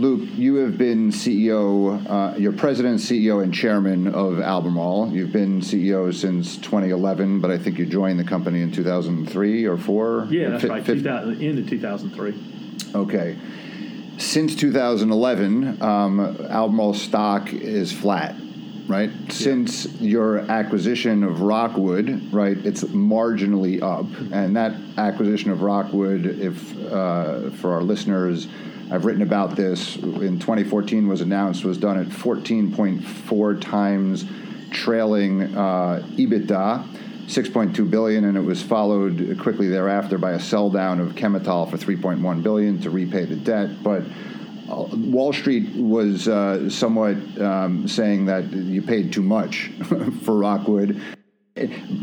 Luke, you have been CEO, uh, you're president, CEO, and chairman of Albemarle. You've been CEO since 2011, but I think you joined the company in 2003 or four. Yeah, that's right. 2000, into 2003. Okay. Since 2011, um, Albemarle stock is flat right? Since your acquisition of Rockwood, right, it's marginally up, and that acquisition of Rockwood, if uh, for our listeners, I've written about this in 2014 was announced was done at 14.4 times trailing uh, EBITDA. 6.2 billion, and it was followed quickly thereafter by a sell down of Chemetall for 3.1 billion to repay the debt. But Wall Street was uh, somewhat um, saying that you paid too much for Rockwood.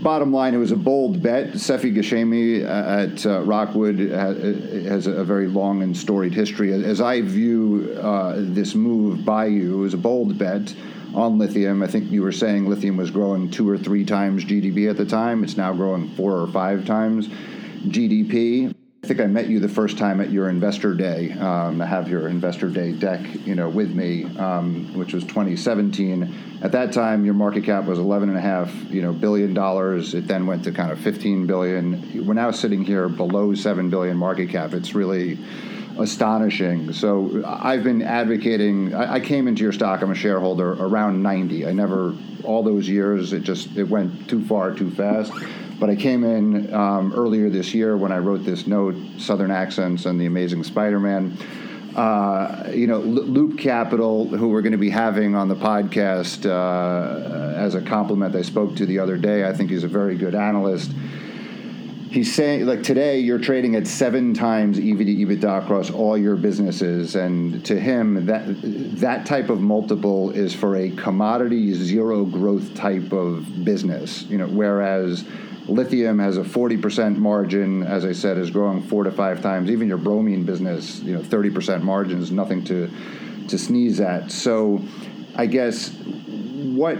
Bottom line, it was a bold bet. Seifi Ghasemi uh, at uh, Rockwood has a very long and storied history. As I view uh, this move by you, it was a bold bet on lithium. I think you were saying lithium was growing two or three times GDP at the time. It's now growing four or five times GDP. I think I met you the first time at your investor day. Um, I have your investor day deck, you know, with me, um, which was 2017. At that time, your market cap was 11 and a half, you know, billion dollars. It then went to kind of 15 billion. We're now sitting here below 7 billion market cap. It's really astonishing. So I've been advocating. I, I came into your stock. I'm a shareholder around 90. I never all those years. It just it went too far too fast. But I came in um, earlier this year when I wrote this note, Southern Accents and the Amazing Spider-Man. Uh, you know, Loop Capital, who we're going to be having on the podcast uh, as a compliment I spoke to the other day. I think he's a very good analyst. He's saying, like today, you're trading at seven times EV to EBITDA across all your businesses, and to him, that that type of multiple is for a commodity zero growth type of business. You know, whereas Lithium has a 40% margin, as I said, is growing four to five times. Even your bromine business, you know, 30% margin is nothing to to sneeze at. So, I guess what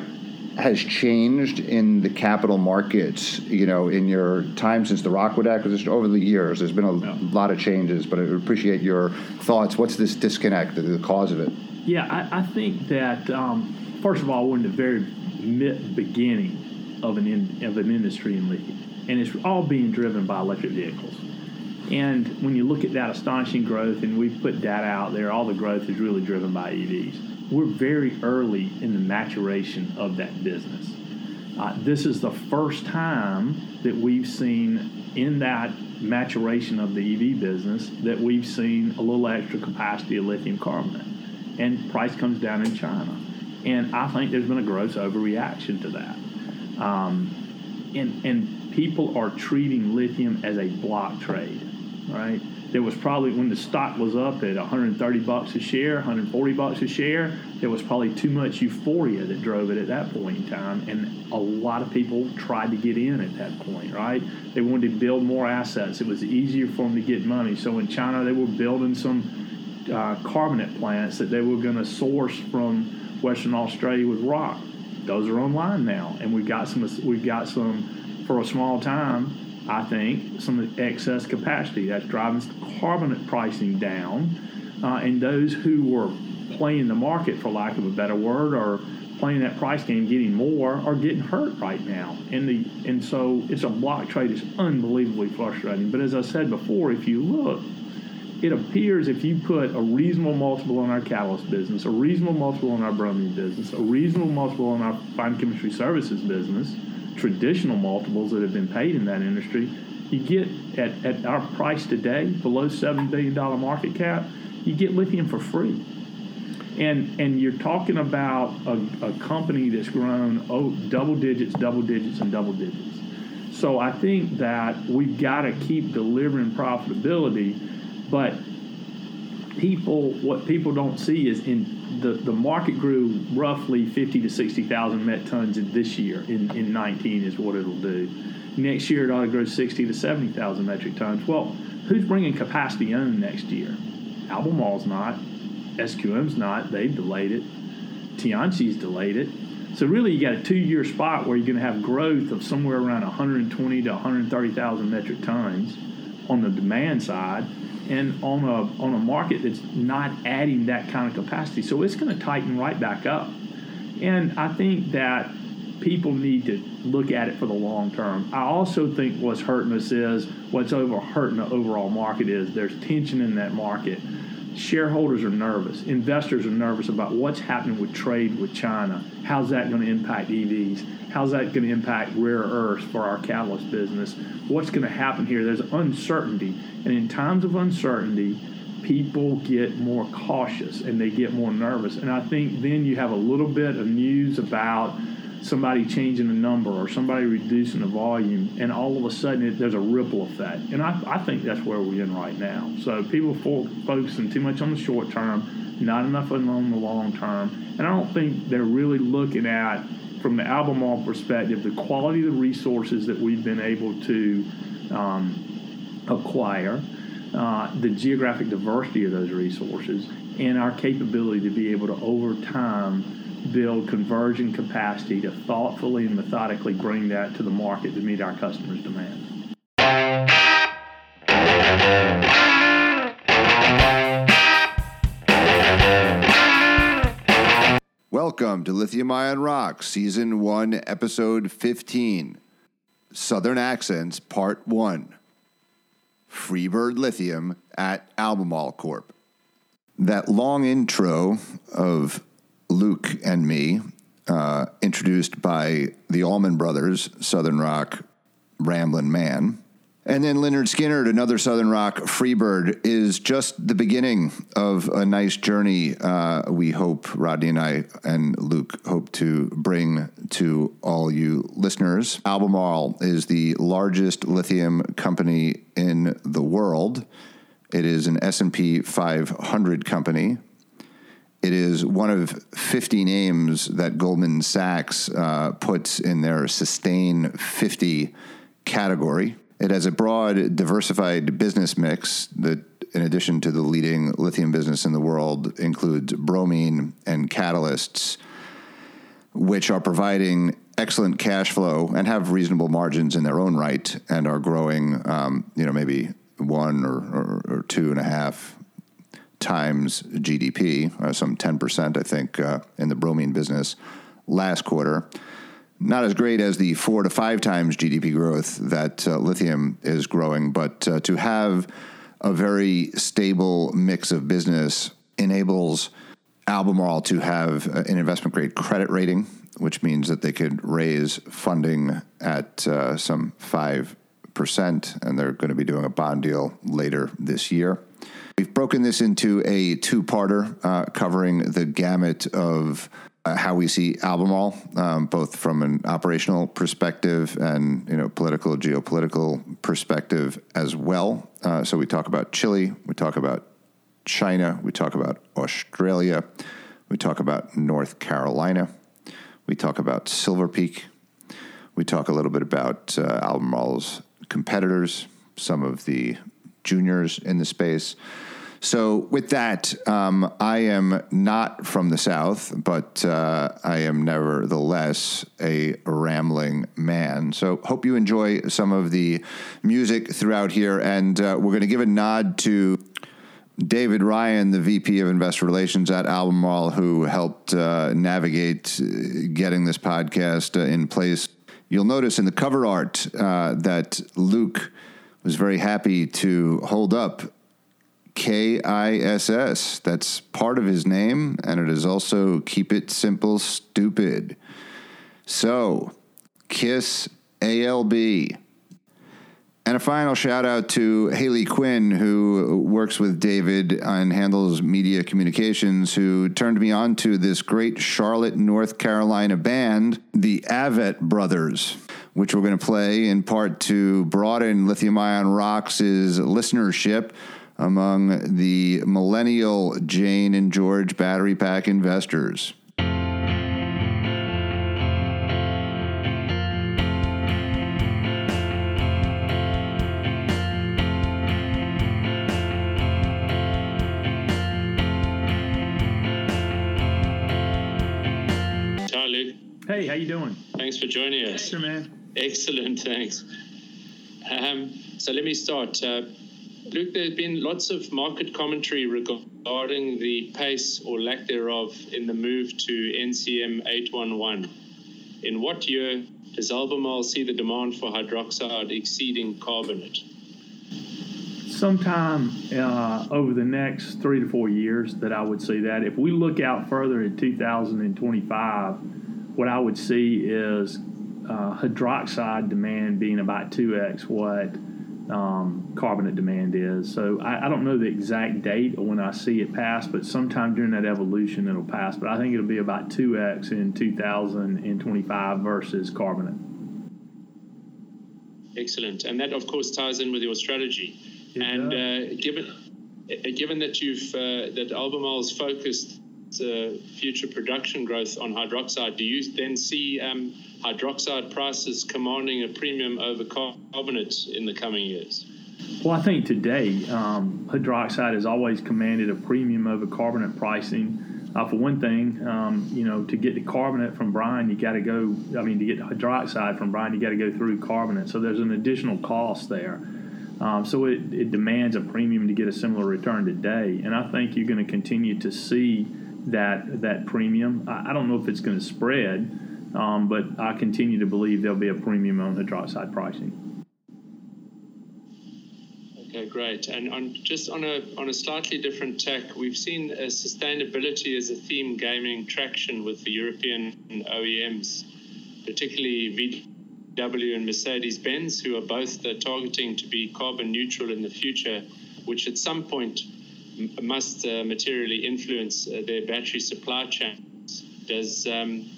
has changed in the capital markets, you know, in your time since the Rockwood acquisition over the years? There's been a yeah. lot of changes, but I appreciate your thoughts. What's this disconnect, the cause of it? Yeah, I, I think that, um, first of all, we're in the very beginning of an in, of an industry in lithium, and it's all being driven by electric vehicles. And when you look at that astonishing growth, and we've put data out there, all the growth is really driven by EVs. We're very early in the maturation of that business. Uh, this is the first time that we've seen in that maturation of the EV business that we've seen a little extra capacity of lithium carbonate, and price comes down in China. And I think there's been a gross overreaction to that. Um, and, and people are treating lithium as a block trade, right? There was probably when the stock was up at 130 bucks a share, 140 bucks a share. There was probably too much euphoria that drove it at that point in time, and a lot of people tried to get in at that point. Right? They wanted to build more assets. It was easier for them to get money. So in China, they were building some uh, carbonate plants that they were going to source from Western Australia with rock those are online now, and we've got some. We've got some for a small time. I think some excess capacity that's driving carbonate pricing down, uh, and those who were playing the market, for lack of a better word, or playing that price game, getting more, are getting hurt right now. And the and so it's a block trade. It's unbelievably frustrating. But as I said before, if you look it appears if you put a reasonable multiple on our catalyst business, a reasonable multiple on our bromine business, a reasonable multiple on our fine chemistry services business, traditional multiples that have been paid in that industry, you get at, at our price today, below $7 billion market cap, you get lithium for free. And, and you're talking about a, a company that's grown oh, double digits, double digits, and double digits. So I think that we've got to keep delivering profitability but people, what people don't see is in the, the market grew roughly 50 to 60,000 met tons in this year in, in 19 is what it'll do. Next year it ought to grow 60 to 70,000 metric tons. Well, who's bringing capacity on next year? Albemarle's not. SQM's not. They've delayed it. Tianqi's delayed it. So really, you got a two-year spot where you're going to have growth of somewhere around 120 to 130,000 metric tons on the demand side and on a on a market that's not adding that kind of capacity. So it's going to tighten right back up. And I think that people need to look at it for the long term. I also think what's hurting us is what's over hurting the overall market is there's tension in that market. Shareholders are nervous. Investors are nervous about what's happening with trade with China. How's that going to impact EVs? How's that going to impact rare earths for our catalyst business? What's going to happen here? There's uncertainty. And in times of uncertainty, people get more cautious and they get more nervous. And I think then you have a little bit of news about somebody changing the number or somebody reducing the volume, and all of a sudden it, there's a ripple effect. And I, I think that's where we're in right now. So people fo- focusing too much on the short term, not enough on the long term. And I don't think they're really looking at, from the Albemarle perspective, the quality of the resources that we've been able to um, acquire, uh, the geographic diversity of those resources, and our capability to be able to, over time, build conversion capacity to thoughtfully and methodically bring that to the market to meet our customers' demands. Welcome to Lithium Ion Rock, Season 1, Episode 15 Southern Accents, Part 1 Freebird Lithium at Albemarle Corp. That long intro of Luke and me, uh, introduced by the Allman Brothers, Southern Rock Ramblin' Man. And then Lynyrd Skynyrd, another Southern Rock Freebird, is just the beginning of a nice journey uh, we hope, Rodney and I and Luke hope to bring to all you listeners. Albemarle is the largest lithium company in the world. It is an S&P 500 company. It is one of 50 names that Goldman Sachs uh, puts in their Sustain 50 category. It has a broad, diversified business mix that, in addition to the leading lithium business in the world, includes bromine and catalysts, which are providing excellent cash flow and have reasonable margins in their own right and are growing, um, you know, maybe one or, or, or two and a half times GDP, uh, some 10%, I think, uh, in the bromine business last quarter. Not as great as the four to five times GDP growth that uh, lithium is growing, but uh, to have a very stable mix of business enables Albemarle to have an investment grade credit rating, which means that they could raise funding at uh, some 5%, and they're going to be doing a bond deal later this year. We've broken this into a two parter uh, covering the gamut of uh, how we see Albemarle, um, both from an operational perspective and you know political, geopolitical perspective as well. Uh, so we talk about Chile, we talk about China, we talk about Australia, we talk about North Carolina, we talk about Silver Peak, we talk a little bit about uh, Albemarle's competitors, some of the juniors in the space. So, with that, um, I am not from the South, but uh, I am nevertheless a rambling man. So, hope you enjoy some of the music throughout here. And uh, we're going to give a nod to David Ryan, the VP of Investor Relations at Albemarle, who helped uh, navigate uh, getting this podcast uh, in place. You'll notice in the cover art uh, that Luke was very happy to hold up KISS. That's part of his name, and it is also Keep It Simple Stupid. So, Kiss ALB. And a final shout out to Haley Quinn, who works with David and handles media communications, who turned me on to this great Charlotte, North Carolina band, the Avett Brothers, which we're going to play in part to broaden Lithium Ion Rocks' listenership among the millennial Jane and George battery pack investors. Hey, how you doing? Thanks for joining us. Sure, man. Excellent, thanks. Um, so let me start. Uh, Luke, there's been lots of market commentary regarding the pace or lack thereof in the move to NCM 811. In what year does Albemarle see the demand for hydroxide exceeding carbonate? Sometime uh, over the next three to four years that I would see that. If we look out further at 2025, what I would see is uh, hydroxide demand being about 2x what um, carbonate demand is. So I, I, don't know the exact date or when I see it pass, but sometime during that evolution it'll pass. But I think it'll be about 2x in 2025 versus carbonate. Excellent. And that, of course, ties in with your strategy. It and uh, given, uh, given that you've uh, that Albemarle's focused uh, future production growth on hydroxide, do you then see um, hydroxide prices commanding a premium over carbonate in the coming years? Well, I think today um, hydroxide has always commanded a premium over carbonate pricing. Uh, for one thing, um, you know, to get the carbonate from brine, you got to go. I mean, to get hydroxide from brine, you got to go through carbonate. So there's an additional cost there. Um, so it, it demands a premium to get a similar return today. And I think you're going to continue to see that that premium. I, I don't know if it's going to spread, um, but I continue to believe there'll be a premium on hydroxide pricing. Okay, great. And on, just on a on a slightly different tack, we've seen sustainability as a theme gaining traction with the European OEMs, particularly VW and Mercedes Benz, who are both uh, targeting to be carbon neutral in the future, which at some point must uh, materially influence uh, their battery supply chains. Does um,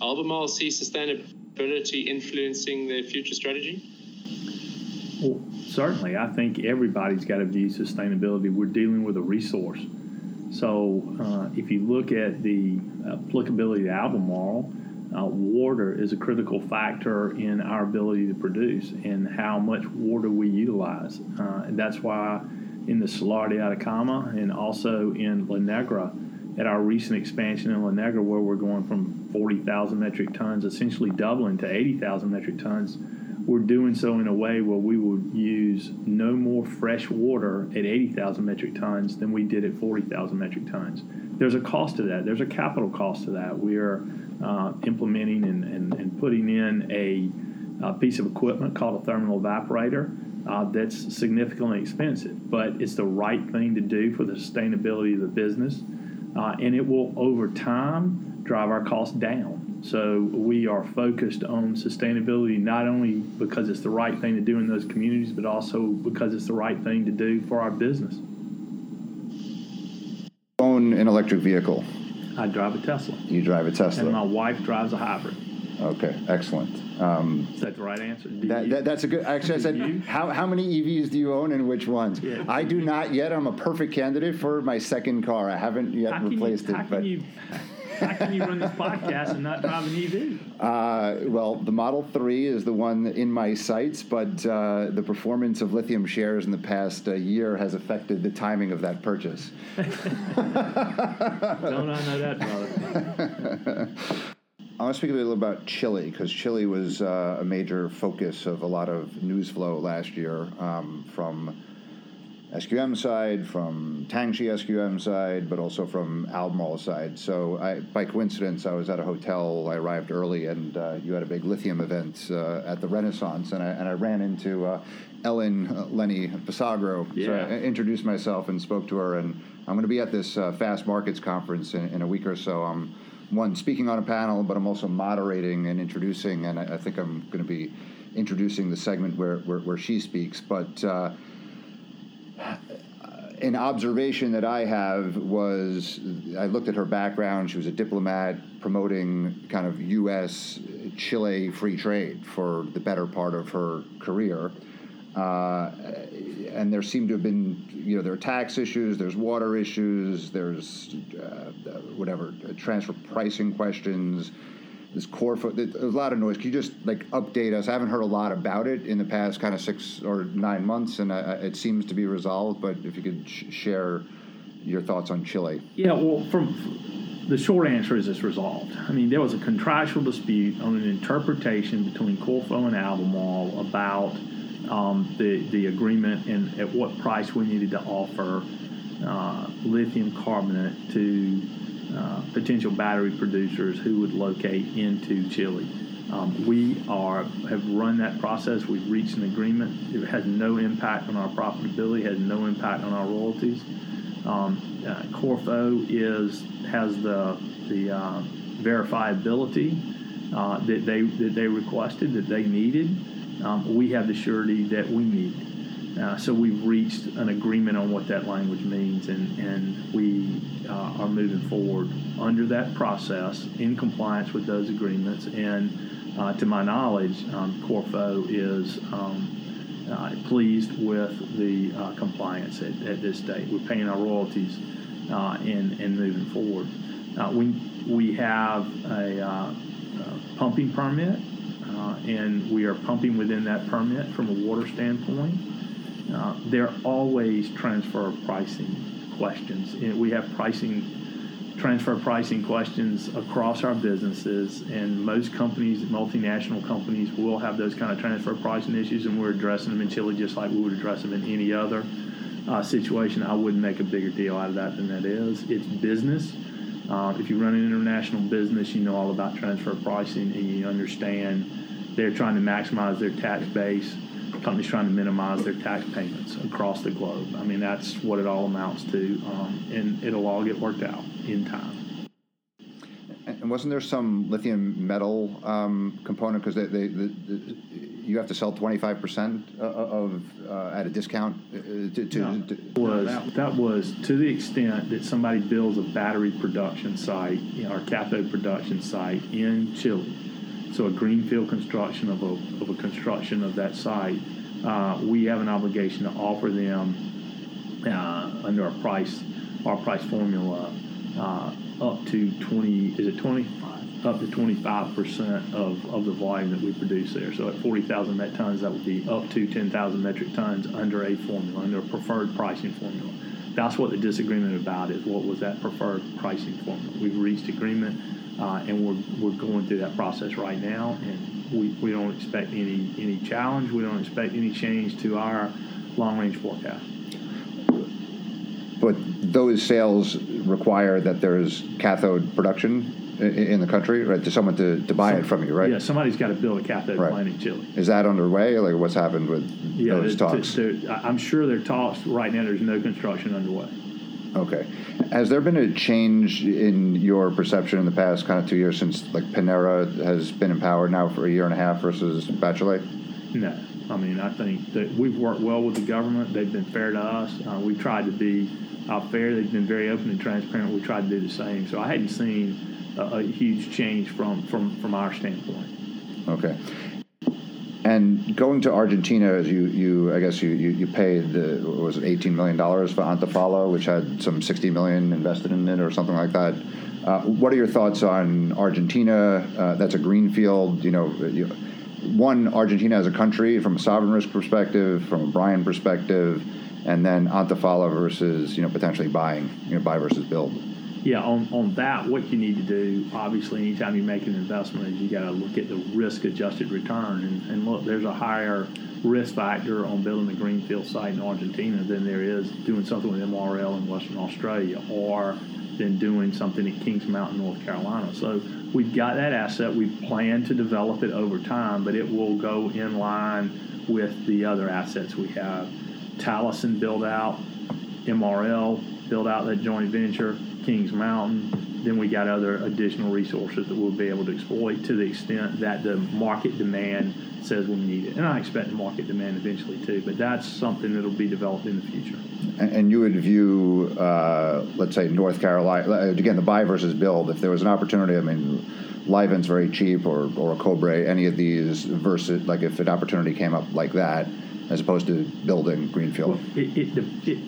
Albemarle see sustainability influencing their future strategy? Well, certainly. I think everybody's got to view sustainability. We're dealing with a resource. So uh, if you look at the applicability to Albemarle, uh, water is a critical factor in our ability to produce and how much water we utilize. Uh, and that's why in the Salar de Atacama and also in La Negra at our recent expansion in La Negra, where we're going from 40,000 metric tons, essentially doubling to 80,000 metric tons, we're doing so in a way where we will use no more fresh water at 80,000 metric tons than we did at 40,000 metric tons. There's a cost to that. There's a capital cost to that. We are uh, implementing and, and, and, putting in a, a piece of equipment called a thermal evaporator uh, that's significantly expensive, but it's the right thing to do for the sustainability of the business, uh, and it will over time drive our costs down. So we are focused on sustainability not only because it's the right thing to do in those communities, but also because it's the right thing to do for our business. Own an electric vehicle. I drive a Tesla. You drive a Tesla. And my wife drives a hybrid. Okay, excellent. Um, Is that the right answer? That, that, that's a good. Actually, I said, how, how many EVs do you own and which ones? Yeah. I do not yet. I'm a perfect candidate for my second car. I haven't yet replaced you, it. How but. Can you, how can you run this podcast and not drive an EV? Uh, well, the Model 3 is the one in my sights, but uh, the performance of lithium shares in the past uh, year has affected the timing of that purchase. Don't I know that, brother? I want to speak a little about Chile because Chile was uh, a major focus of a lot of news flow last year um, from SQM side, from Tianqi SQM side, but also from Albemarle side. So, I, by coincidence, I was at a hotel. I arrived early, and uh, you had a big lithium event uh, at the Renaissance, and I, and I ran into uh, Ellen uh, Lenny-Pessagno. Yeah. So I introduced myself and spoke to her, and I'm going to be at this uh, Fast Markets conference in, in a week or so. Um, one speaking on a panel, but I'm also moderating and introducing, and I, I think I'm going to be introducing the segment where where, where she speaks. But uh, an observation that I have was I looked at her background. She was a diplomat promoting kind of U.S. Chile free trade for the better part of her career. Uh, and there seem to have been, you know, there are tax issues, there's water issues, there's uh, whatever transfer pricing questions. This core, there's a lot of noise. Can you just like update us? I haven't heard a lot about it in the past kind of six or nine months, and uh, it seems to be resolved. But if you could sh- share your thoughts on Chile. Yeah, well, from the short answer is it's resolved. I mean, there was a contractual dispute on an interpretation between Corfo and Albemarle about um, the the agreement and at what price we needed to offer uh, lithium carbonate to uh, potential battery producers who would locate into Chile. Um, we are have run that process. We've reached an agreement. It has no impact on our profitability. Has no impact on our royalties. Um, uh, Corfo is has the the uh, verifiability uh, that they that they requested that they needed. Um, we have the surety that we need. Uh, so we've reached an agreement on what that language means, and and we uh, are moving forward under that process in compliance with those agreements and uh, to my knowledge, um, Corfo is um, uh, pleased with the uh, compliance at, at, this date. We're paying our royalties uh, and, and moving forward. We, we have a, pumping permit, and we are pumping within that permit from a water standpoint. there are always transfer pricing questions. And We have pricing transfer pricing questions across our businesses, and most companies, multinational companies, will have those kind of transfer pricing issues, and we're addressing them in Chile just like we would address them in any other uh, situation. I wouldn't make a bigger deal out of that than that is. It's business. Uh, if you run an international business, you know all about transfer pricing, and you understand they're trying to maximize their tax base companies trying to minimize their tax payments across the globe. I mean, that's what it all amounts to, um, and it'll all get worked out in time. And wasn't there some lithium metal um, component because they, they, the, the, you have to sell twenty five percent of uh, at a discount uh, to, to, no, to was that, that, was to the extent that somebody builds a battery production site you know, or cathode production site in Chile so a greenfield construction of a, of a construction of that site, uh, we have an obligation to offer them uh, under our price, our price formula, uh, up to 20, is it 20? Up to 25% of, of the volume that we produce there. So at 40,000 met tons, that would be up to 10,000 metric tons under a formula, under a preferred pricing formula. That's what the disagreement about is what was that preferred pricing formula. We've reached agreement uh, and we're, we're going through that process right now, and we, we don't expect any, any challenge. We don't expect any change to our long range forecast. But those sales require that there's cathode production in the country, right? To someone to, to buy Some, it from you, right? Yeah, somebody's got to build a cathode right. plant in Chile. Is that underway? Like, what's happened with yeah, those talks? I'm sure there are talks right now. There's no construction underway. Okay. Has there been a change in your perception in the past kind of two years since like Piñera has been in power now for a year and a half versus Bachelet? No. I mean, I think that we've worked well with the government. They've been fair to us. Uh, we've tried to be uh, fair. They've been very open and transparent. We tried to do the same. So I hadn't seen a, a huge change from, from, from our standpoint. Okay. And going to Argentina, as you, you I guess you, you, you paid the was it eighteen million dollars for Antofalla, which had some sixty million invested in it or something like that. Uh, what are your thoughts on Argentina? Uh, that's a greenfield. You know, you, one Argentina as a country from a sovereign risk perspective, from a brine perspective, and then Antofalla versus you know potentially buying, you know, buy versus build yeah, on, on that, what you need to do, obviously, anytime you make an investment, is you got to look at the risk adjusted return. And, and look, there's a higher risk factor on building a greenfield site in Argentina than there is doing something with MRL in Western Australia or than doing something at Kings Mountain, North Carolina. So we've got that asset. We plan to develop it over time, but it will go in line with the other assets we have. Talison build out, MRL build out that joint venture Kings Mountain. Then we got other additional resources that we'll be able to exploit to the extent that the market demand says we need it. And I expect the market demand eventually too, but that's something that'll be developed in the future. And you would view, uh, let's say, North Carolina, uh, again, the buy versus build, if there was an opportunity, I mean, Livent's very cheap or, or Cobre, any of these versus, like if an opportunity came up like that, as opposed to building Greenfield? Well, it, it, it,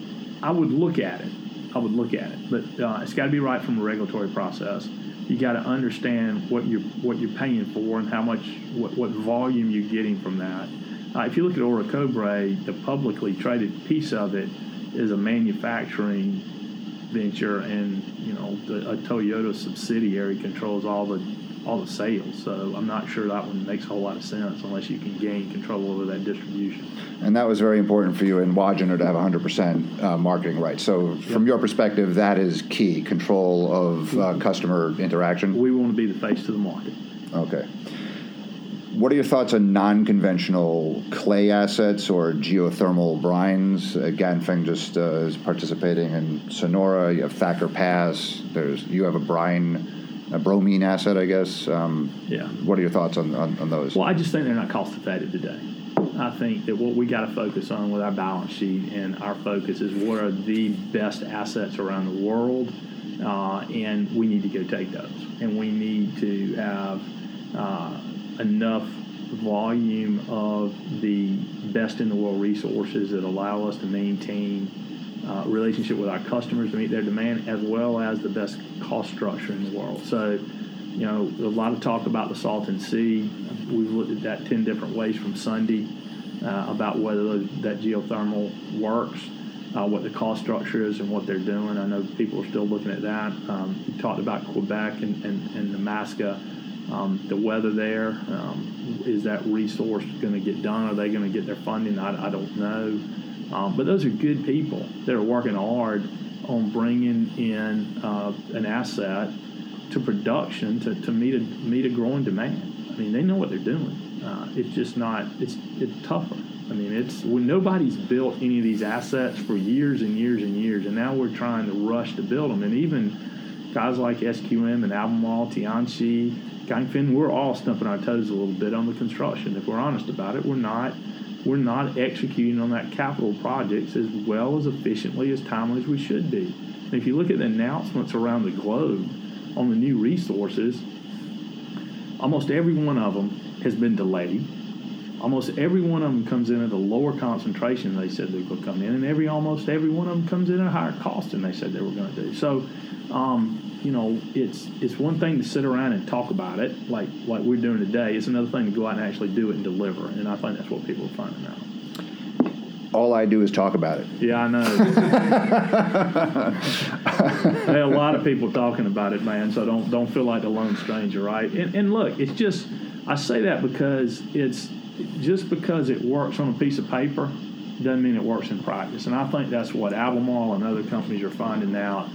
I would look at it I would look at it. But uh, it's got to be right from a regulatory process. You got to understand what you're what you're paying for and how much what, what volume you're getting from that. Uh, if you look at Orocobre, the publicly traded piece of it is a manufacturing venture, and you know the, a Toyota subsidiary controls all the all the sales. So I'm not sure that one makes a whole lot of sense unless you can gain control over that distribution. And that was very important for you in Wodgina to have 100% uh, marketing rights. So, from your perspective, that is key control of uh, customer interaction. We want to be the face to the market. Okay. What are your thoughts on non-conventional clay assets or geothermal brines? Uh, Ganfeng just uh, is participating in Sonora. You have Thacker Pass. There's you have a brine, a bromine asset, I guess. Um, Yeah. What are your thoughts on, on, on those? Well, I just think they're not cost effective today. I think that what we got to focus on with our balance sheet and our focus is what are the best assets around the world, uh, and we need to go take those. And we need to have uh, enough volume of the best in the world resources that allow us to maintain uh, relationship with our customers to meet their demand, as well as the best cost structure in the world. So, you know, a lot of talk about the Salton Sea. We've looked at that 10 different ways from Sunday uh, about whether those, that geothermal works, uh, what the cost structure is, and what they're doing. I know people are still looking at that. Um, we talked about Quebec and, and, and Nemaska. Um, the weather there um, is that resource going to get done? Are they going to get their funding? I, I don't know. Um, but those are good people that are working hard on bringing in uh, an asset to production to, to meet a meet a growing demand. I mean, they know what they're doing. Uh, it's just not. It's it's tougher. I mean, it's when nobody's built any of these assets for years and years and years, and now we're trying to rush to build them. And even guys like SQM and Albemarle, Tianqi, Ganfeng, we're all stumping our toes a little bit on the construction. If we're honest about it, we're not we're not executing on that capital projects as well as efficiently as timely as we should be. And if you look at the announcements around the globe on the new resources, almost every one of them has been delayed. Almost every one of them comes in at a lower concentration than they said they would come in, and every almost every one of them comes in at a higher cost than they said they were going to do. So, um, you know, it's it's one thing to sit around and talk about it like like we're doing today. It's another thing to go out and actually do it and deliver. And I think that's what people are finding out. All I do is talk about it. Yeah, I know. there are a lot of people talking about it, man. So don't don't feel like a lone stranger, right? And, and look, it's just I say that because it's just because it works on a piece of paper doesn't mean it works in practice. And I think that's what Albemarle and other companies are finding out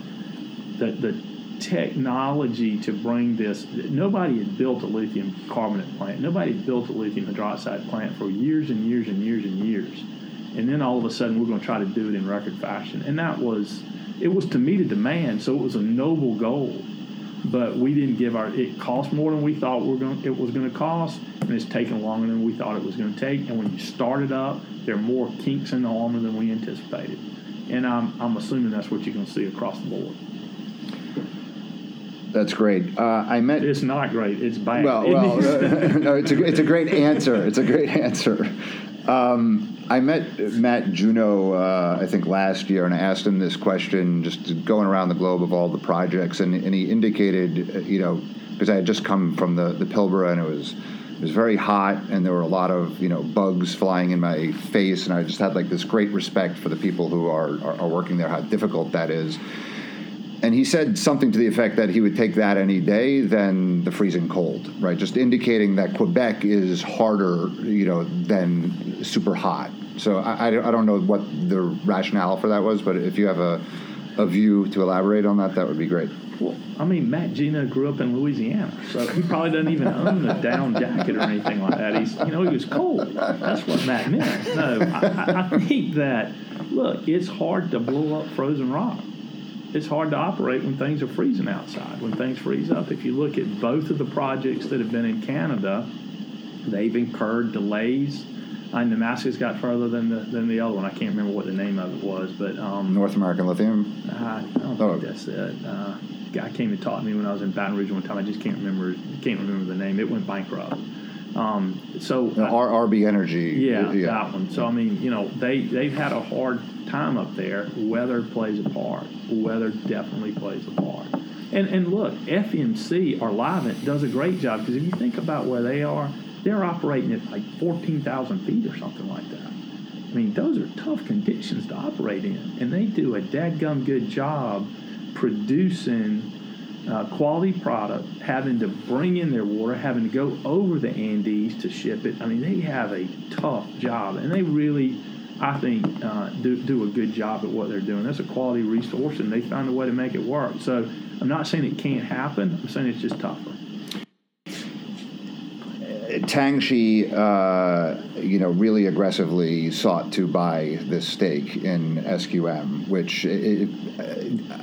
that the technology to bring this. Nobody had built a lithium carbonate plant. Nobody had built a lithium hydroxide plant for years and years and years and years. And then all of a sudden we're going to try to do it in record fashion. And that was it was to meet a demand so it was a noble goal. But we didn't give our it cost more than we thought we're going it was going to cost and it's taken longer than we thought it was going to take. And when you start it up there are more kinks in the armor than we anticipated. And i'm, I'm assuming that's what you're going to see across the board That's great. Uh, I met. it's not great it's bad Well, well, uh, no, it's a it's a great answer. It's a great answer. Um, I met Matt Juno, uh, I think last year, and I asked him this question, just going around the globe of all the projects, and, and he indicated, uh, you know, because I had just come from the the Pilbara, and it was it was very hot, and there were a lot of you know bugs flying in my face, and I just had like this great respect for the people who are are, are working there, how difficult that is. And he said something to the effect that he would take that any day than the freezing cold, right? Just indicating that Quebec is harder, you know, than super hot. So I, I don't- know what the rationale for that was, but if you have a, a view to elaborate on that, that would be great. Well, I mean, Matt Gino grew up in Louisiana, so he probably doesn't even own a down jacket or anything like that. He's, you know, he was cold. That's what Matt meant. No, I- I think that look, it's hard to blow up frozen rock. It's hard to operate when things are freezing outside. When things freeze up, if you look at both of the projects that have been in Canada, they've incurred delays. And Nemaska got further than the than the other one. I can't remember what the name of it was, but um, North American Lithium. I don't Oh. think that's it. Uh, guy came and taught me when I was in Baton Rouge one time. I just can't remember can't remember the name. It went bankrupt. Um, so No, R- RB Energy. yeah, that one. So I mean, you know, they they've had a hard time up there. Weather plays a part. Weather definitely plays a part. And and look, FMC or Livent does a great job because if you think about where they are, they're operating at like fourteen thousand feet or something like that. I mean, those are tough conditions to operate in, and they do a dadgum good job producing uh, quality product, having to bring in their water, having to go over the Andes to ship it. I mean, they have a tough job, and they really, I think, uh, do, do a good job at what they're doing. That's a quality resource, and they find a way to make it work. So I'm not saying it can't happen. I'm saying it's just tougher. Tianqi, uh, you know, really aggressively sought to buy this stake in SQM, which it,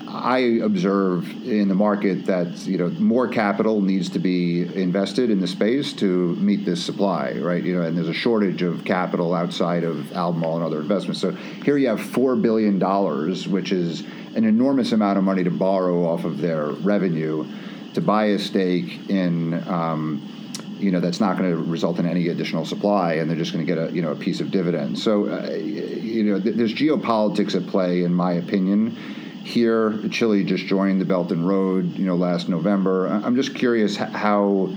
I observe in the market that you know more capital needs to be invested in the space to meet this supply, right? You know, and there's a shortage of capital outside of Albemarle and other investments. So here you have four billion dollars, which is an enormous amount of money to borrow off of their revenue to buy a stake in. Um, you know that's not going to result in any additional supply, and they're just going to get a you know a piece of dividend. So, uh, you know, th- there's geopolitics at play, in my opinion. Here, Chile just joined the Belt and Road, you know, last November. I'm just curious how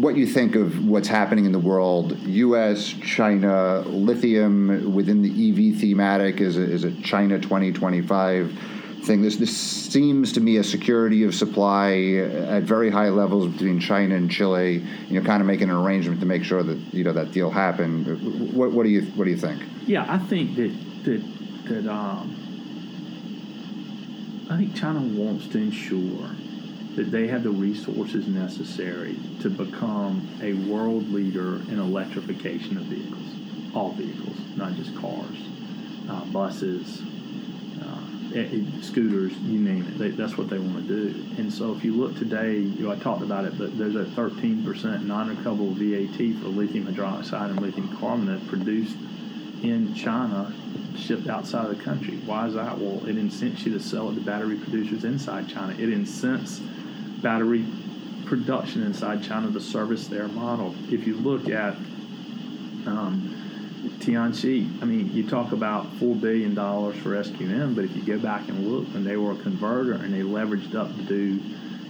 what you think of what's happening in the world. U.S., China, lithium within the EV thematic is a, is a China 2025 thing. This this seems to me a security of supply at very high levels between China and Chile. You know, kind of making an arrangement to make sure that you know that deal happened. What, what do you what do you think? Yeah, I think that that that um, I think China wants to ensure that they have the resources necessary to become a world leader in electrification of vehicles, all vehicles, not just cars, uh, buses, scooters, you name it. They, that's what they want to do. And so if you look today, you know, I talked about it, but there's a 13% non-recoverable VAT for lithium hydroxide and lithium carbonate produced in China, shipped outside of the country. Why is that? Well, it incents you to sell it to battery producers inside China. It incents battery production inside China to service their model. If you look at um, Tianqi, I mean, you talk about $4 billion for SQM, but if you go back and look, when they were a converter and they leveraged up to do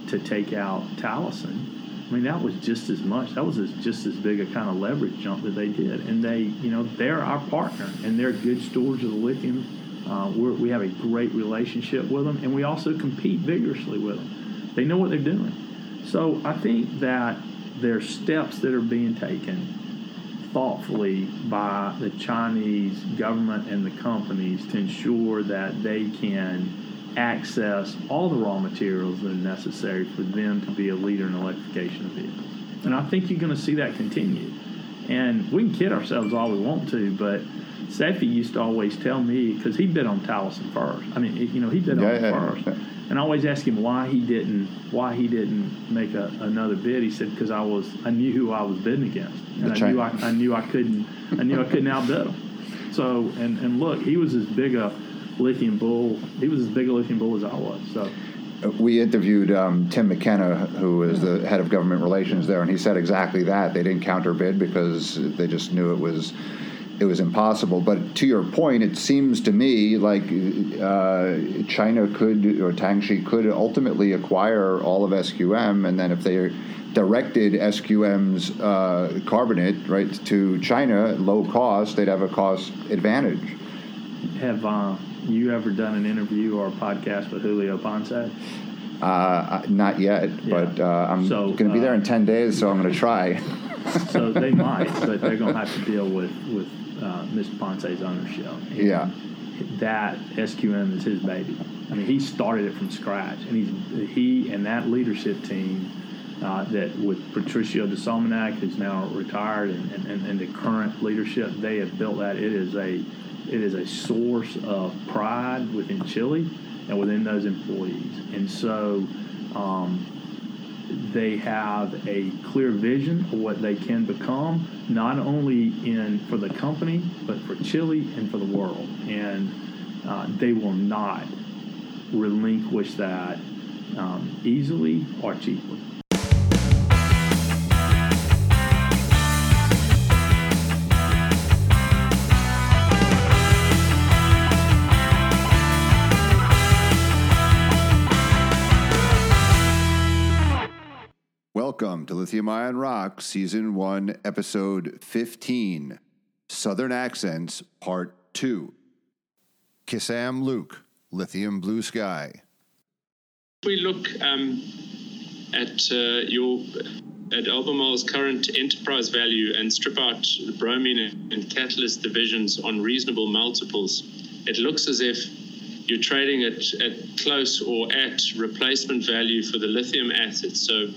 to take out Talison, I mean, that was just as much. That was as, just as big a kind of leverage jump that they did. And they, you know, they're our partner, and they're good stewards of the lithium. Uh, we have a great relationship with them, and we also compete vigorously with them. They know what they're doing. So I think that there are steps that are being taken thoughtfully by the Chinese government and the companies to ensure that they can access all the raw materials that are necessary for them to be a leader in electrification of vehicles. And I think you're going to see that continue. And we can kid ourselves all we want to, but Seifi used to always tell me because he bid on Talison first. I mean, you know, he'd bid on yeah, first, and I always ask him why he didn't why he didn't make a, another bid. He said because I was I knew who I was bidding against, and I knew I, I knew I couldn't I knew I couldn't outbid him. So and and look, he was as big a lithium bull. He was as big a lithium bull as I was. So we interviewed um, Tim McKenna, who is the head of government relations there, and he said exactly that. They didn't counterbid because they just knew it was it was impossible. But to your point, it seems to me like uh, China could or Tianqi could ultimately acquire all of SQM, and then if they directed SQM's uh, carbonate right to China at low cost, they'd have a cost advantage. Have uh, you ever done an interview or a podcast with Julio Ponce? Uh, not yet, yeah. but uh, I'm so, going to be there in uh, ten days, so I'm going to try. so they might, but they're going to have to deal with with uh, Mr. Ponce's ownership. And yeah. That SQM is his baby. I mean, he started it from scratch, and he's he and that leadership team uh, that with Patricio de Solminihac, who's now retired, and, and, and the current leadership, they have built that. It is a it is a source of pride within Chile and within those employees, and so. Um, they have a clear vision of what they can become, not only in for the company but for Chile and for the world, and uh, they will not relinquish that um, easily or cheaply. Welcome to Lithium Ion Rock, Season 1, Episode 15 Southern Accents, Part 2. Kissam Luke, Lithium Blue Sky. we look um, at uh, your at Albemarle's current enterprise value and strip out the bromine and catalyst divisions on reasonable multiples, it looks as if you're trading at, at close or at replacement value for the lithium assets. So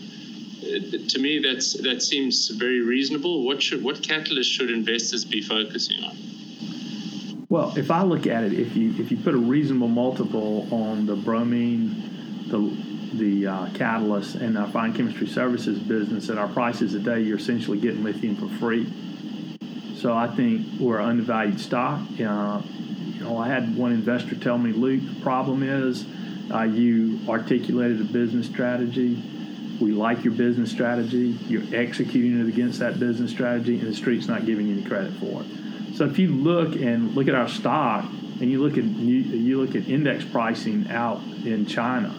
to me, that's that seems very reasonable. What should what catalyst should investors be focusing on? Well, if I look at it, if you if you put a reasonable multiple on the bromine, the the uh, catalyst and our fine chemistry services business at our prices today, you're essentially getting lithium for free. So I think we're an undervalued stock. Uh, you know, I had one investor tell me, Luke, the problem is uh, you articulated a business strategy. We like your business strategy. You're executing it against that business strategy, and the street's not giving you any credit for it. So if you look and look at our stock, and you look at you, you look at index pricing out in China,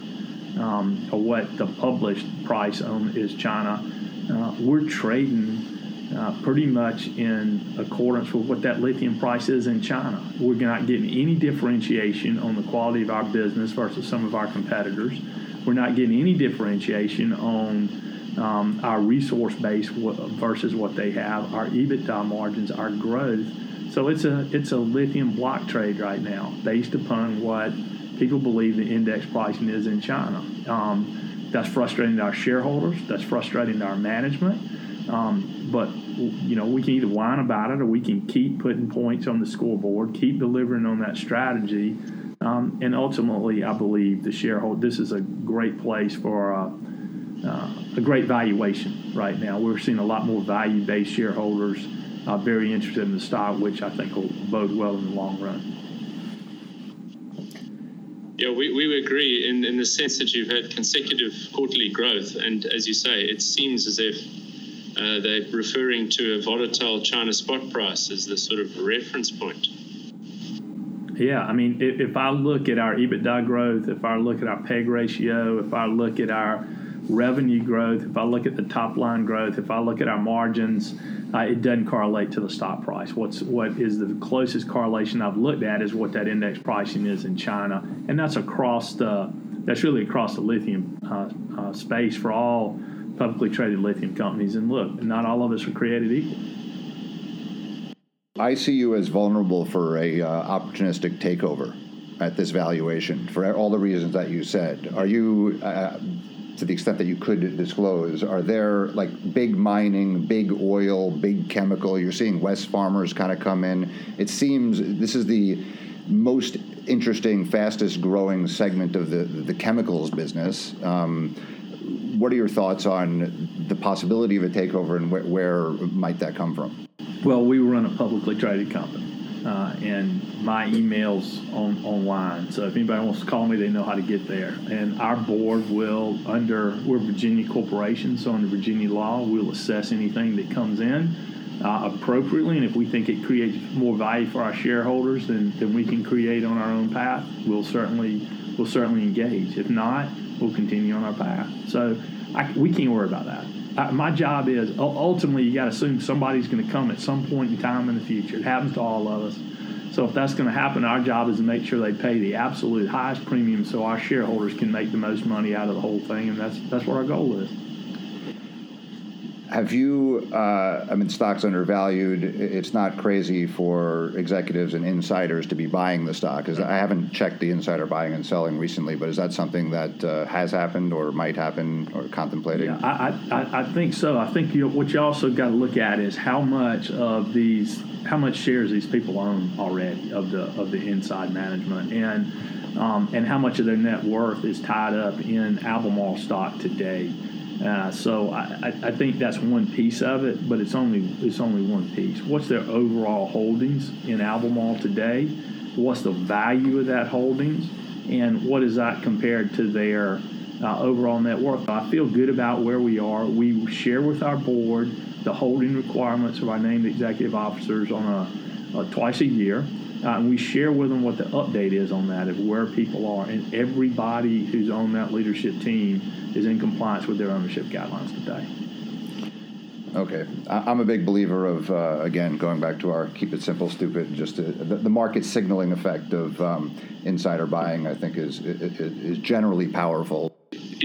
um, or what the published price on is China, uh, we're trading uh, pretty much in accordance with what that lithium price is in China. We're not getting any differentiation on the quality of our business versus some of our competitors. We're not getting any differentiation on um, our resource base versus what they have, our EBITDA margins, our growth. So it's a it's a lithium block trade right now, based upon what people believe the index pricing is in China. Um, that's frustrating to our shareholders. That's frustrating to our management. Um, but you know, we can either whine about it or we can keep putting points on the scoreboard, keep delivering on that strategy, um, and ultimately, I believe the shareholder. This is a great place for uh, uh, a great valuation right now. We're seeing a lot more value-based shareholders uh, very interested in the stock, which I think will bode well in the long run. Yeah, we, we agree in, in the sense that you've had consecutive quarterly growth. And as you say, it seems as if uh, they're referring to a volatile China spot price as the sort of reference point. Yeah, I mean, if, if I look at our EBITDA growth, if I look at our PEG ratio, if I look at our revenue growth, if I look at the top line growth, if I look at our margins, uh, it doesn't correlate to the stock price. What's what is the closest correlation I've looked at is what that index pricing is in China, and that's across the that's really across the lithium uh, uh, space for all publicly traded lithium companies. And look, not all of us are created equal. I see you as vulnerable for a uh, opportunistic takeover at this valuation for all the reasons that you said. Are you uh, to the extent that you could disclose, are there like big mining, big oil, big chemical? You're seeing Wesfarmers kind of come in. It seems this is the most interesting, fastest growing segment of the the chemicals business. Um, what are your thoughts on the possibility of a takeover and wh- where might that come from? Well, we run a publicly traded company uh, and my emails on online. So if anybody wants to call me, they know how to get there. And our board will, under we're Virginia corporation, so under Virginia law, we'll assess anything that comes in uh, appropriately. And if we think it creates more value for our shareholders than, than we can create on our own path, we'll certainly we'll certainly engage. If not, we'll continue on our path. So I, we can't worry about that. I, my job is ultimately you got to assume somebody's going to come at some point in time in the future. It happens to all of us. So if that's going to happen, our job is to make sure they pay the absolute highest premium so our shareholders can make the most money out of the whole thing, and that's that's what our goal is. Have you? Uh, I mean, stock's undervalued. It's not crazy for executives and insiders to be buying the stock. Is I haven't checked the insider buying and selling recently, but is that something that uh, has happened or might happen or contemplating? Yeah, I, I, I think so. I think you, what you also got to look at is how much of these, how much shares these people own already of the of the inside management, and um, and how much of their net worth is tied up in Albemarle stock today. Uh, so I, I, think that's one piece of it, but it's only it's only one piece. What's their overall holdings in Albemarle today? What's the value of that holdings, and what is that compared to their uh, overall net worth? I feel good about where we are. We share with our board the holding requirements of our named executive officers on a, a twice a year. Uh, and we share with them what the update is on that of where people are. And everybody who's on that leadership team is in compliance with their ownership guidelines today. Okay, I'm a big believer of uh, again going back to our keep it simple, stupid. Just uh the, the market signaling effect of um, insider buying. I think is is, is generally powerful.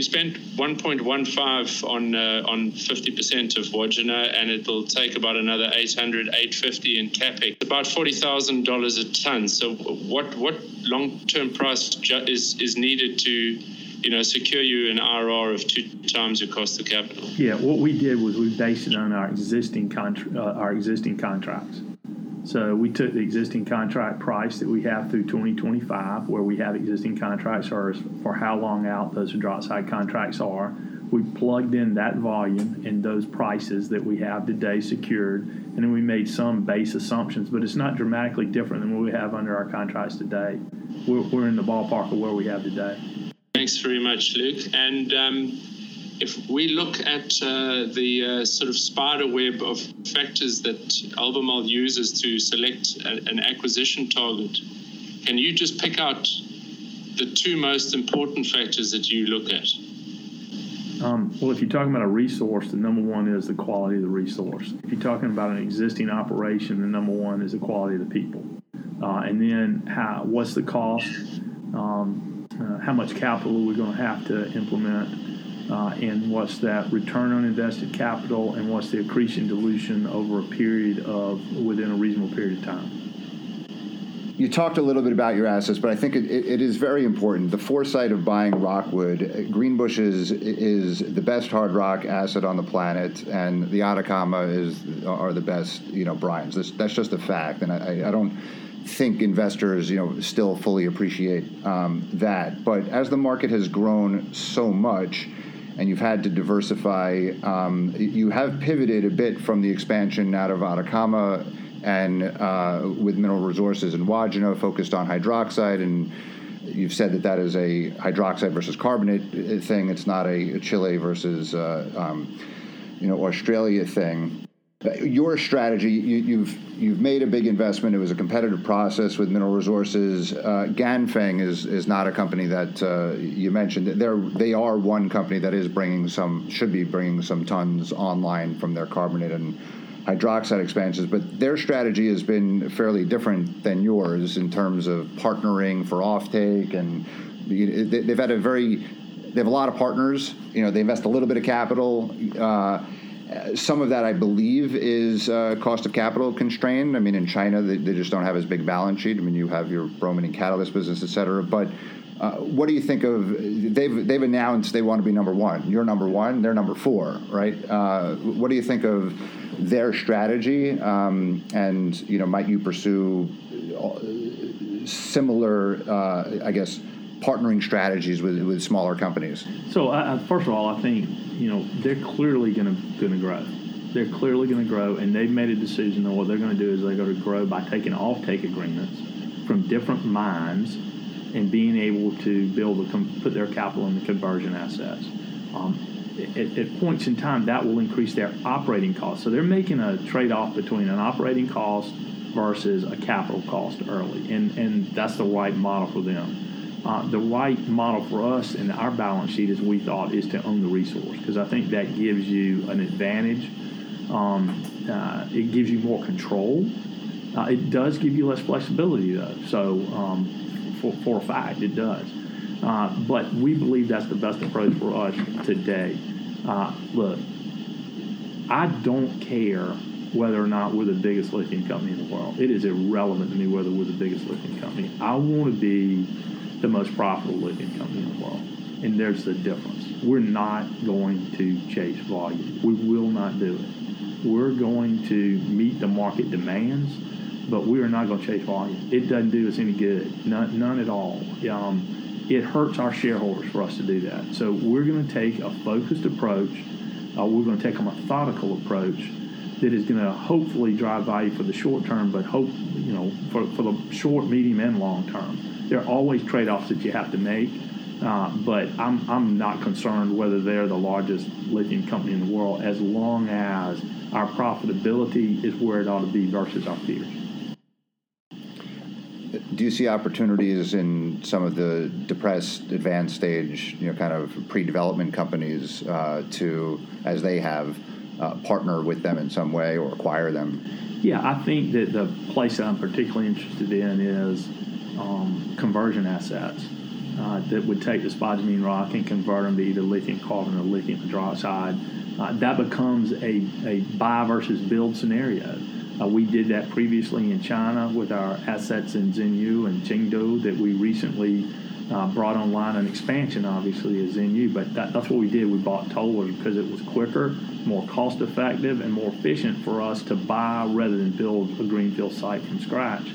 You spent 1.15 on uh, on 50% of Wodgina, and it'll take about another 800, 850 in capex, about forty thousand dollars a ton. So, what what long term price ju- is is needed to you know, secure you an IRR of two times your cost of capital. Yeah, what we did was we based it on our existing contra- uh, our existing contracts. So we took the existing contract price that we have through 2025, where we have existing contracts for, for how long out those hydroxide contracts are. We plugged in that volume and those prices that we have today secured, and then we made some base assumptions, but it's not dramatically different than what we have under our contracts today. We're, we're in the ballpark of where we have today. Thanks very much, Luke. And um, if we look at uh, the uh, sort of spider web of factors that Albemarle uses to select a, an acquisition target, can you just pick out the two most important factors that you look at? Um, well, if you're talking about a resource, the number one is the quality of the resource. If you're talking about an existing operation, the number one is the quality of the people. Uh, and then how, what's the cost? Um, uh, how much capital are we going to have to implement? Uh, and what's that return on invested capital? And what's the accretion dilution over a period of within a reasonable period of time? You talked a little bit about your assets, but I think it, it, it is very important. The foresight of buying Rockwood, Greenbushes is the best hard rock asset on the planet, and the Atacama is are the best, you know, brines. That's, that's just a fact, and I, I don't think investors, you know, still fully appreciate um, that. But as the market has grown so much, and you've had to diversify, um, you have pivoted a bit from the expansion out of Atacama and uh, with mineral resources in Wodgina focused on hydroxide and you've said that that is a hydroxide versus carbonate thing. It's not a, Chile versus uh, um, you know Australia thing your strategy you, have you've, you've made a big investment it was a competitive process with mineral resources uh, Ganfeng is is not a company that uh, you mentioned they're they are one company that is bringing some should be bringing some tons online from their carbonate and hydroxide expansions, but their strategy has been fairly different than yours in terms of partnering for offtake, and they've had a very they have a lot of partners. You know, they invest a little bit of capital. Uh, some of that, I believe, is uh, cost of capital constrained. I mean, in China, they, they, just don't have as big balance sheet. I mean, you have your bromine and catalyst business, et cetera. But uh, what do you think of? They've they've announced they want to be number one. You're number one. They're number four, right? Uh, what do you think of? their strategy, um, and you know, might you pursue uh, similar, uh, I guess, partnering strategies with with smaller companies? So, uh, first of all, I think you know they're clearly going to going to grow. They're clearly going to grow, and they've made a decision that what they're going to do is they're going to grow by taking offtake agreements from different mines and being able to build a, put their capital in the conversion assets. Um, at, at, points in time, that will increase their operating costs. So they're making a trade off between an operating cost versus a capital cost early, and, and that's the right model for them. Uh, the right model for us and our balance sheet, as we thought, is to own the resource because I think that gives you an advantage. Um, uh, it gives you more control. Uh, it does give you less flexibility, though. So, um, for, for a fact, it does. Uh, but we believe that's the best approach for us today. Uh, look, I don't care whether or not we're the biggest lithium company in the world. It is irrelevant to me whether we're the biggest lithium company. I want to be the most profitable lithium company in the world. And there's the difference. We're not going to chase volume. We will not do it. We're going to meet the market demands, but we are not going to chase volume. It doesn't do us any good, none, none at all. Um, it hurts our shareholders for us to do that. So we're going to take a focused approach. Uh, we're going to take a methodical approach that is going to hopefully drive value for the short term, but hope you know for, for the short, medium, and long term. There are always trade-offs that you have to make, uh, but I'm I'm not concerned whether they're the largest lithium company in the world as long as our profitability is where it ought to be versus our peers do you see opportunities in some of the depressed, advanced stage, you know, kind of pre-development companies uh, to, as they have, uh, partner with them in some way or acquire them? Yeah, I think that the place that I'm particularly interested in is um, conversion assets uh, that would take the spodumene rock and convert them to either lithium carbonate or lithium hydroxide. Uh, that becomes a, a buy versus build scenario. Uh, we did that previously in China with our assets in Xinyu and Chengdu that we recently uh, brought online an expansion, obviously, at Xinyu. But that, that's what we did. We bought tollers because it was quicker, more cost effective, and more efficient for us to buy rather than build a greenfield site from scratch.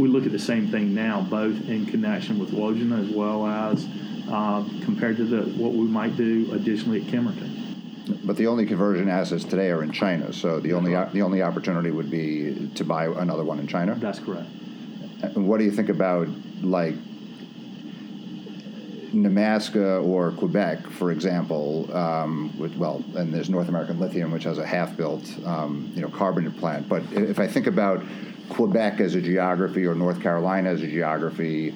We look at the same thing now, both in connection with Wodgina as well as uh, compared to the, what we might do additionally at Kemerton. But the only conversion assets today are in China, so the only the only opportunity would be to buy another one in China. That's correct. And what do you think about like Nemaska or Quebec, for example, um, with, well, and there's North American Lithium, which has a half-built, um, you know, carbonate plant. But if I think about Quebec as a geography or North Carolina as a geography,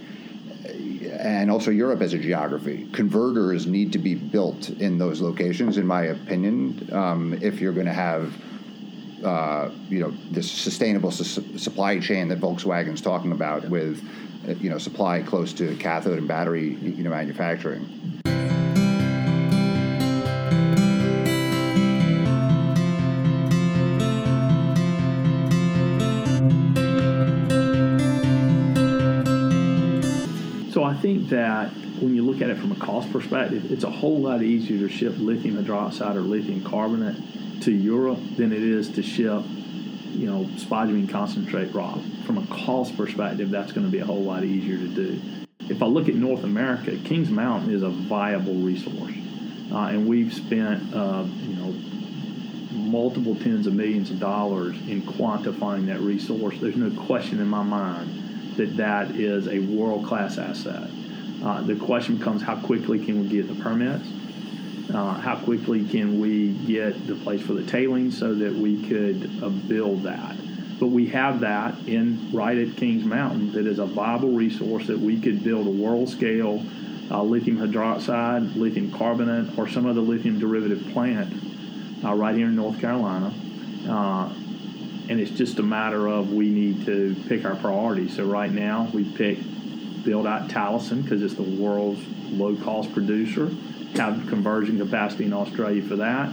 and also Europe as a geography, converters need to be built in those locations, in my opinion, um, if you're going to have. Uh, you know this sustainable su- supply chain that Volkswagen's talking about with you know, supply close to cathode and battery, you know, manufacturing. Think that when you look at it from a cost perspective, it's a whole lot easier to ship lithium hydroxide or lithium carbonate to Europe than it is to ship you know, spodumene concentrate rock. From a cost perspective, that's going to be a whole lot easier to do. If I look at North America, Kings Mountain is a viable resource, uh, and we've spent uh, you know multiple tens of millions of dollars in quantifying that resource. There's no question in my mind that that is a world class asset. Uh, the question becomes how quickly can we get the permits? Uh, how quickly can we get the place for the tailings so that we could uh, build that? But we have that in right at Kings Mountain that is a viable resource that we could build a world scale uh, lithium hydroxide, lithium carbonate, or some other lithium derivative plant uh, right here in North Carolina. Uh, and it's just a matter of we need to pick our priorities. So right now we pick build out Talison because it's the world's low cost producer have conversion capacity in Australia for that.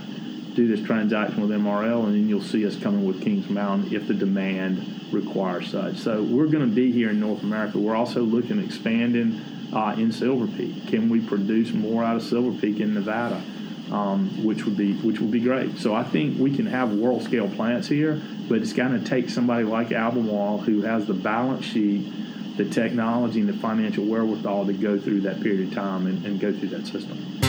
Do this transaction with MRL, and then you'll see us coming with Kings Mountain if the demand requires such. So we're going to be here in North America. We're also looking at expanding uh, in Silver Peak. Can we produce more out of Silver Peak in Nevada? Um, which would be which would be great. So I think we can have world scale plants here, but it's going to take somebody like Albemarle who has the balance sheet, the technology, and the financial wherewithal to go through that period of time and, and go through that system.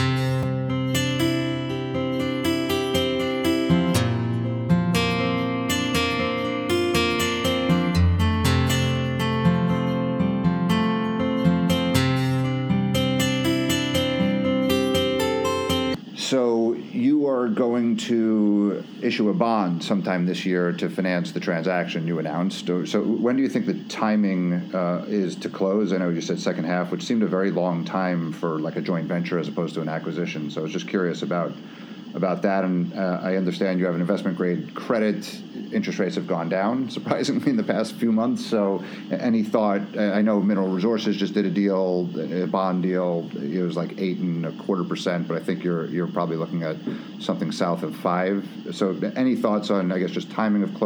Issue a bond sometime this year to finance the transaction you announced. So when do you think the timing uh, is to close? I know you said second half, which seemed a very long time for like a joint venture as opposed to an acquisition. So I was just curious about about that. And uh, I understand you have an investment grade credit. Interest rates have gone down surprisingly in the past few months. So, any thought? I know Mineral Resources just did a deal, a bond deal. It was like eight and a quarter percent, but I think you're you're probably looking at something south of five. So, any thoughts on I guess just timing of close?